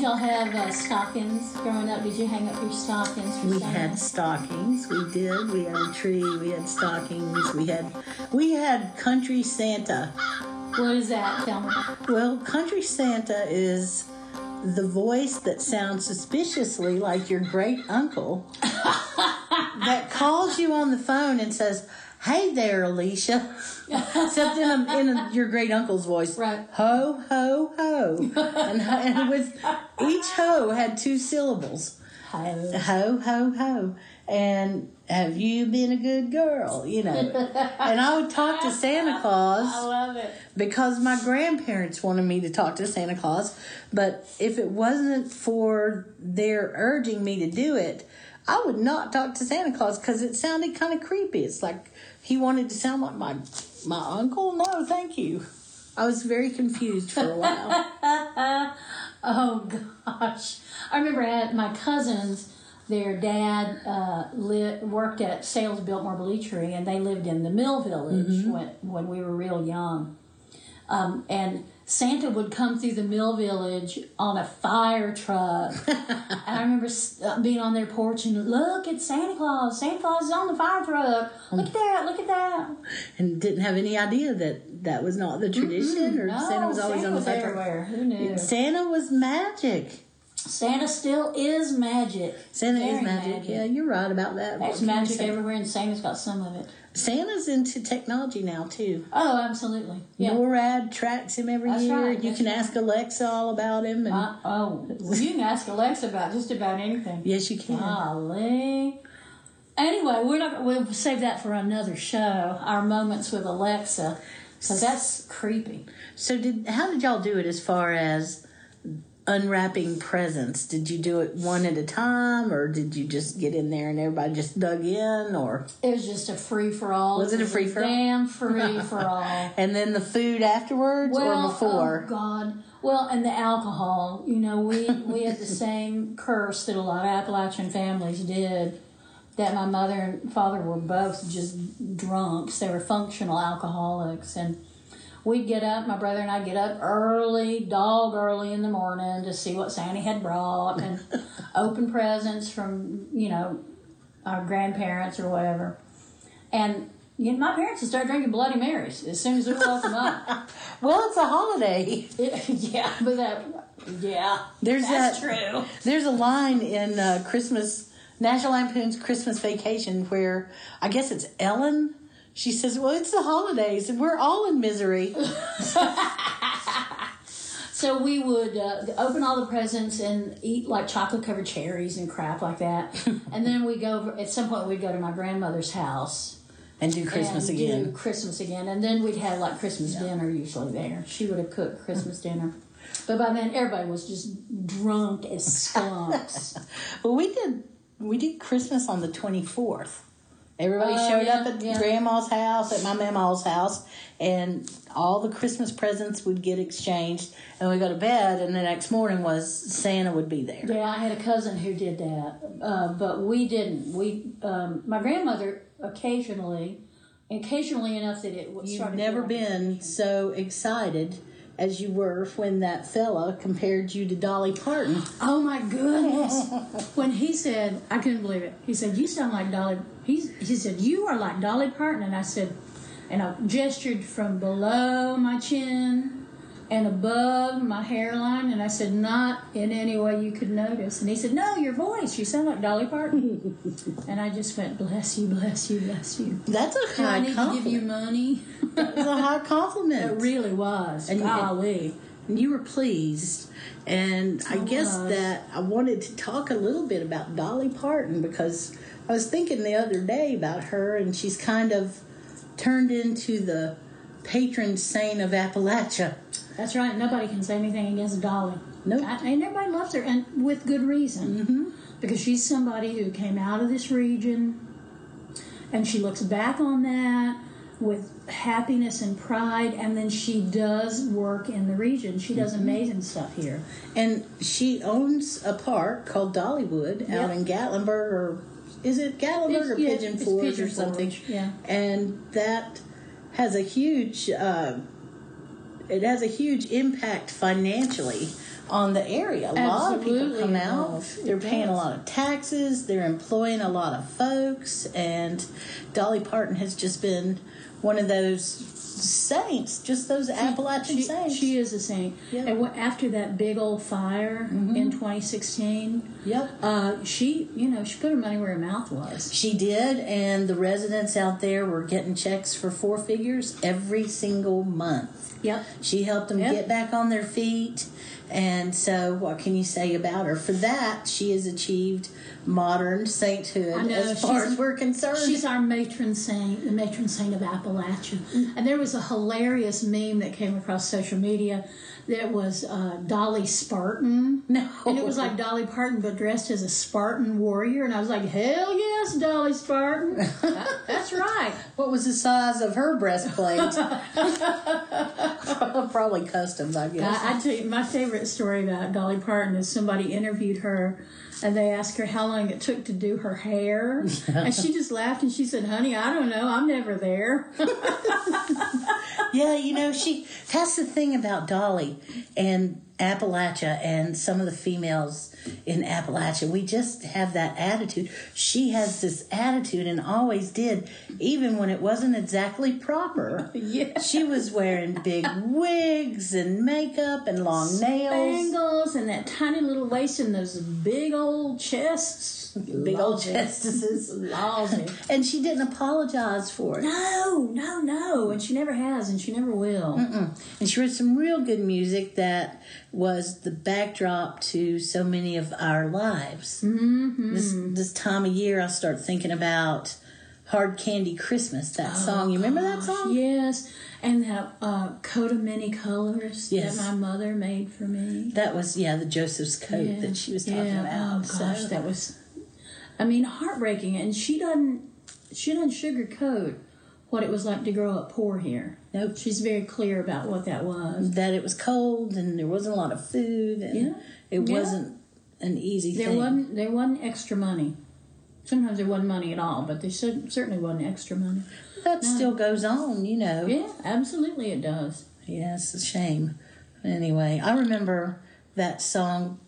Did y'all have uh, stockings growing up? Did you hang up your stockings for We Santa? had stockings. We did. We had a tree. We had stockings. We had we had country Santa. What is that? Tell me. Well, country Santa is the voice that sounds suspiciously like your great uncle that calls you on the phone and says, "Hey there, Alicia," except in, a, in a, your great uncle's voice. Right. Ho ho ho, and, and with each ho had two syllables. Hi. ho ho ho and have you been a good girl you know and i would talk to santa Claus. I love it. because my grandparents wanted me to talk to santa claus but if it wasn't for their urging me to do it i would not talk to santa claus because it sounded kind of creepy. It's like he wanted to sound like my my uncle? No thank you. I was very confused for a while. Oh gosh, I remember at my cousins. Their dad uh, lit, worked at Sayles Biltmore Bleachery, and they lived in the Mill Village when when we were real young. Um, and Santa would come through the Mill Village on a fire truck. and I remember uh, being on their porch and look, at Santa Claus. Santa Claus is on the fire truck. Look at that. Look at that. and didn't have any idea that that was not the tradition or No, Santa was always Santa on the fire truck. everywhere. Who knew? Santa was magic. Santa still is magic. Santa Very is magic. Yeah, you're right about that. There's magic everywhere, and Santa's got some of it. Santa's into technology now too. Oh, absolutely. Yeah. NORAD tracks him every That's year. right, You that's can right. ask Alexa all about him, and Uh, oh, well, you can ask Alexa about just about anything. yes, you can. Golly. Anyway, we're not. We'll save that for another show. Our moments with Alexa, because that's creepy. So, did how did y'all do it as far as unwrapping presents? Did you do it one at a time, or did you just get in there and everybody just dug in, or It was just a free for all. Was it a free-for-all? Damn free for all. and then the food afterwards or before? Oh God. Well, and the alcohol. You know, we we had the same curse that a lot of Appalachian families did. That my mother and father were both just drunks. They were functional alcoholics, and we'd get up. My brother and I get up early, dog early in the morning to see what Santa had brought and open presents from you know our grandparents or whatever. And you know, my parents would start drinking Bloody Marys as soon as we woke them up. Well, it's a holiday. yeah, but that, yeah, There's that's that. true. There's a line in uh, Christmas National Lampoon's Christmas Vacation where I guess it's Ellen. She says, "Well, it's the holidays and we're all in misery." So we would uh, open all the presents and eat like chocolate covered cherries and crap like that, and then we go. Over, at some point, we'd go to my grandmother's house and do Christmas and again. Do Christmas again, and then we'd have like Christmas dinner usually there. She would have cooked Christmas dinner, but by then everybody was just drunk as skunks. Well, we did we did Christmas on the 24th. Everybody Oh, showed yeah, up at yeah. grandma's house, at my mama's house, and all the Christmas presents would get exchanged, and we go to bed, and the next morning was Santa would be there. Yeah, I had a cousin who did that, uh, but we didn't. We, um, my grandmother, occasionally, occasionally enough that it was. You've never been so excited as you were when that fella compared you to Dolly Parton. Oh my goodness! when he said, I couldn't believe it. He said, "You sound like Dolly." He's, he said, "You are like Dolly Parton," and I said, and I gestured from below my chin and above my hairline, and I said, "Not in any way you could notice." And he said, "No, your voice. You sound like Dolly Parton." and I just went, "Bless you, bless you, bless you." That's a Do I high need to give you compliment. money? That's a high compliment. It really was. And- Golly. And you were pleased. And I guess was. that I wanted to talk a little bit about Dolly Parton because I was thinking the other day about her and she's kind of turned into the patron saint of Appalachia. That's right. Nobody can say anything against Dolly. Nope. I- and everybody loves her, and with good reason. Mm-hmm. Because she's somebody who came out of this region, and she looks back on that with happiness and pride, and then she does work in the region. She does Mm-hmm. amazing stuff here. And she owns a park called Dollywood out Yep. in Gatlinburg, or is it Gatlinburg It's- or yeah, Pigeon Forge Pigeon or something? Forge, yeah. And that has a huge, uh, it has a huge impact financially on the area. A lot of people come out. They're paying a lot of taxes. They're employing a lot of folks, and Dolly Parton has just been one of those saints, just those Appalachian she, saints. She is a saint. Yeah. And after that big old fire in 2016, yep. uh, she, you know, she put her money where her mouth was. She did, and the residents out there were getting checks for four figures every single month. Yep. She helped them Yep. get back on their feet, and so what can you say about her? For that, she has achieved modern sainthood know, as far as we're concerned. She's our matron saint, the matron saint of Appalachia. Mm. And there was a hilarious meme that came across social media that was uh, Dolly Spartan. No. And it was like Dolly Parton, but dressed as a Spartan warrior. And I was like, hell yes, Dolly Spartan. That's right. what was the size of her breastplate? Probably customs, I guess. I, I tell you, my favorite story about Dolly Parton is somebody interviewed her and they asked her how long it took to do her hair. and she just laughed and she said, honey, I don't know. I'm never there. Yeah, you know, she that's the thing about Dolly and Appalachia and some of the females in Appalachia. We just have that attitude. She has this attitude and always did, even when it wasn't exactly proper. yeah. She was wearing big wigs and makeup and long nails. Bangles and that tiny little waist and those big old chests. Big old Lousy. chestesses. Lousy. And she didn't apologize for it. No, no, no. And she never has and she never will. And she wrote some real good music that was the backdrop to so many of our lives. Mm-hmm. This this time of year, I start thinking about "Hard Candy Christmas." That song, you remember that song? Yes. And that uh, coat of many colors Yes. that my mother made for me. That was yeah, the Joseph's coat Yeah, that she was talking yeah. about. Oh gosh, so. that was, I mean, heartbreaking. And she doesn't, she doesn't sugarcoat what it was like to grow up poor here. Nope. She's very clear about what that was. that it was cold and there wasn't a lot of food and Yeah. it Yeah. wasn't an easy There thing. wasn't, there wasn't extra money. Sometimes there wasn't money at all, but there certainly wasn't extra money. that still goes on, you know. Yeah, absolutely, it does. Yeah, it's a shame. Anyway, I remember that song,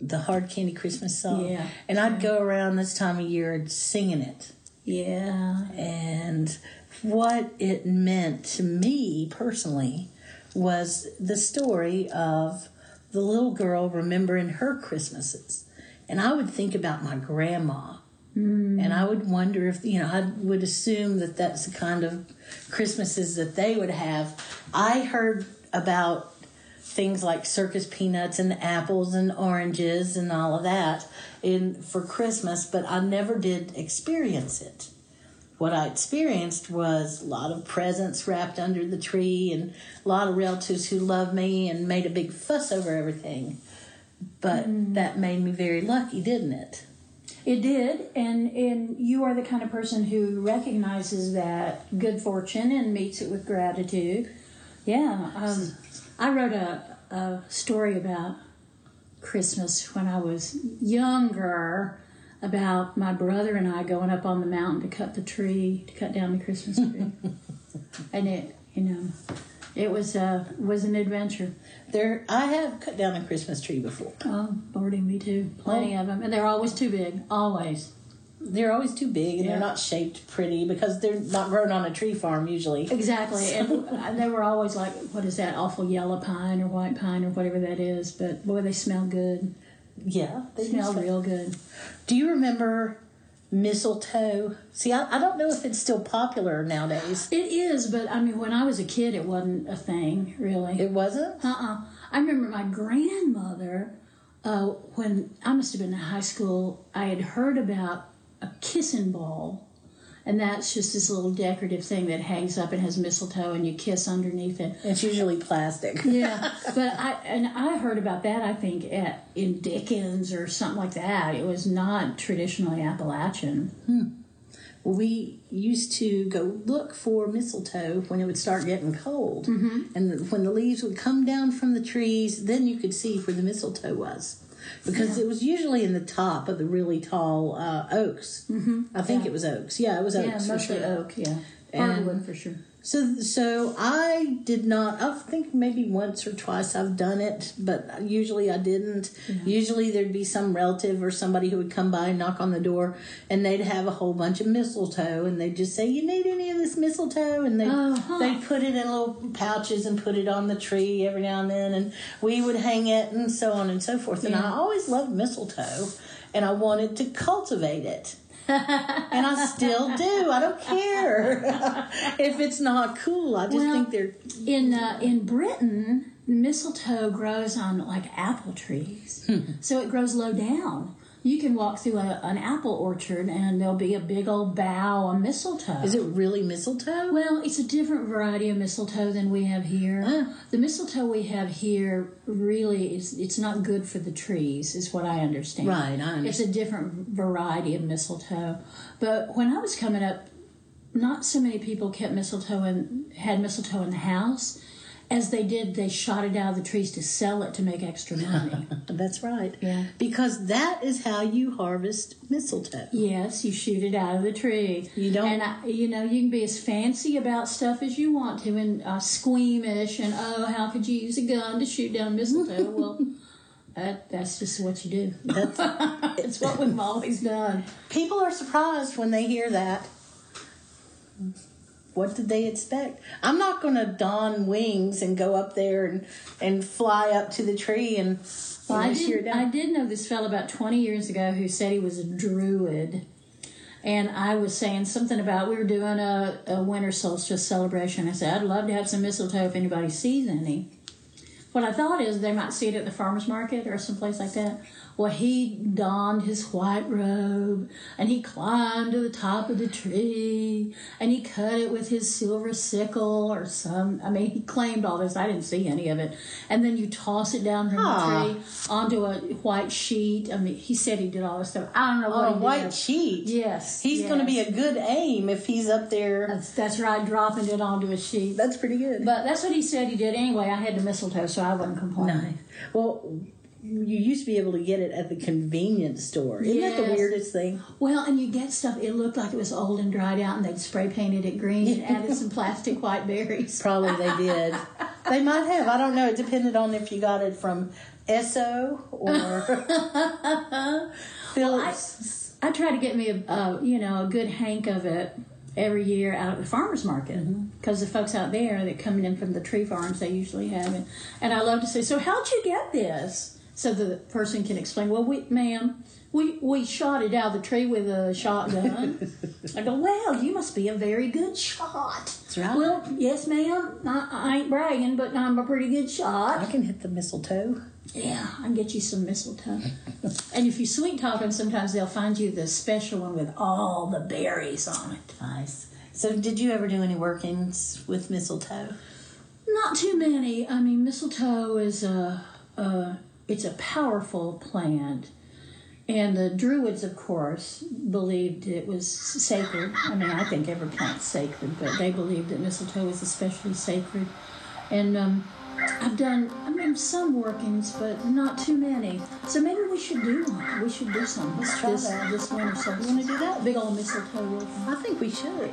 the Hard Candy Christmas song. Yeah. And I'd go around this time of year singing it. Yeah, And what it meant to me personally was the story of the little girl remembering her Christmases. And I would think about my grandma. Mm. And I would wonder if, you know, I would assume that that's the kind of Christmases that they would have. I heard about things like circus peanuts and apples and oranges and all of that in for Christmas, but I never did experience it. What I experienced was a lot of presents wrapped under the tree and a lot of relatives who loved me and made a big fuss over everything. But that made me very lucky, didn't it? it did, and and you are the kind of person who recognizes that good fortune and meets it with gratitude. Yeah, um, I wrote a, a story about Christmas when I was younger about my brother and I going up on the mountain to cut the tree, to cut down the Christmas tree. and it, you know, it was uh, was an adventure. There, I have cut down a Christmas tree before. Oh, Lordy, me too. Plenty of them, and they're always too big. Always. They're always too big and Yeah. they're not shaped pretty because they're not grown on a tree farm usually. Exactly, and they were always like, what is that awful yellow pine or white pine or whatever that is? But boy, they smell good. Yeah, They smell real good. Do you remember mistletoe? See, I, I don't know if it's still popular nowadays. It is, but I mean, when I was a kid, it wasn't a thing really. It wasn't. Uh uh I remember my grandmother, uh, when I must have been in high school, I had heard about a kissing ball. And that's just this little decorative thing that hangs up and has mistletoe, and you kiss underneath it. It's usually plastic. Yeah, but I and I heard about that. I think at in Dickens or something like that. It was not traditionally Appalachian. Hmm. we used to go look for mistletoe when it would start getting cold. Mm-hmm. And when the leaves would come down from the trees, then you could see where the mistletoe was. Because it was usually in the top of the really tall uh, oaks. Mm-hmm. I think Yeah. it was oaks. Yeah, it was oaks. Yeah, for mostly sure. oak. Yeah, hardwood for sure. So, so I did not. I think maybe once or twice I've done it, but usually I didn't. Usually there'd be some relative or somebody who would come by and knock on the door, and they'd have a whole bunch of mistletoe, and they'd just say, "You need any of this mistletoe?" And they Uh-huh. they'd put it in little pouches and put it on the tree every now and then, and we would hang it and so on and so forth. And I always loved mistletoe, and I wanted to cultivate it. and I still do. I don't care if it's not cool. I just Well, think they're In uh, in Britain, mistletoe grows on like apple trees, so it grows low down. You can walk through a, an apple orchard, and there'll be a big old bough of mistletoe. Is it really mistletoe? Well, it's a different variety of mistletoe than we have here. The mistletoe we have here really is it's not good for the trees, is what I understand. Right, I understand. It's a different variety of mistletoe. But when I was coming up, not so many people kept mistletoe and had mistletoe in the house. As they did, they shot it out of the trees to sell it to make extra money. That's right. Yeah. Because that is how you harvest mistletoe. Yes, you shoot it out of the tree. You don't- and I, you know you can be as fancy about stuff as you want to, and uh, squeamish, and oh, how could you use a gun to shoot down mistletoe? well, that, that's just what you do. That's it's what we've always done. people are surprised when they hear that. What did they expect? I'm not going to don wings and go up there and, and fly up to the tree and, Well, I did, I did know this fellow about 20 years ago who said he was a druid. And I was saying something about we were doing a, a winter solstice celebration. I said, I'd love to have some mistletoe if anybody sees any. What I thought is they might see it at the farmer's market or someplace like that. Well, he donned his white robe and he climbed to the top of the tree and he cut it with his silver sickle or some. I mean, he claimed all this. I didn't see any of it. And then you toss it down from the ah. tree onto a white sheet. I mean, he said he did all this stuff. I don't know what On a he white did. sheet. Yes, He's going to be a good aim if he's up there. That's, that's right, dropping it onto a sheet. That's pretty good. But that's what he said he did anyway. I had the mistletoe, so I wasn't complaining. Nice. Well, you used to be able to get it at the convenience store. Isn't that the weirdest thing? Well, and you get stuff, it looked like it was old and dried out, and they'd spray painted it green and added some plastic white berries. Probably they did. they might have. I don't know. It depended on if you got it from Esso or Phillips. I try to get me a, a you know a good hank of it every year out at the farmers market mm-hmm. because the folks out there that coming in from the tree farms they usually have it, and I love to say, so how'd you get this? So the person can explain. Well, we, ma'am, we we shot it out of the tree with a shotgun. I go, well, you must be a very good shot. That's right. Well, yes, ma'am. I, I ain't bragging, but I'm a pretty good shot. I can hit the mistletoe. Yeah, I can get you some mistletoe. and if you sweet talk them, sometimes they'll find you the special one with all the berries on it. Nice. So, did you ever do any workings with mistletoe? Not too many. I mean, mistletoe is a, a it's a powerful plant, and the Druids, of course, believed it was sacred. I mean, I think every plant's sacred, but they believed that mistletoe was especially sacred. And um, I've done, I mean, some workings, but not too many. So maybe we should do one. We should do some. Let's try this, that. this winter. So you want to do that? Big old mistletoe working. I think we should.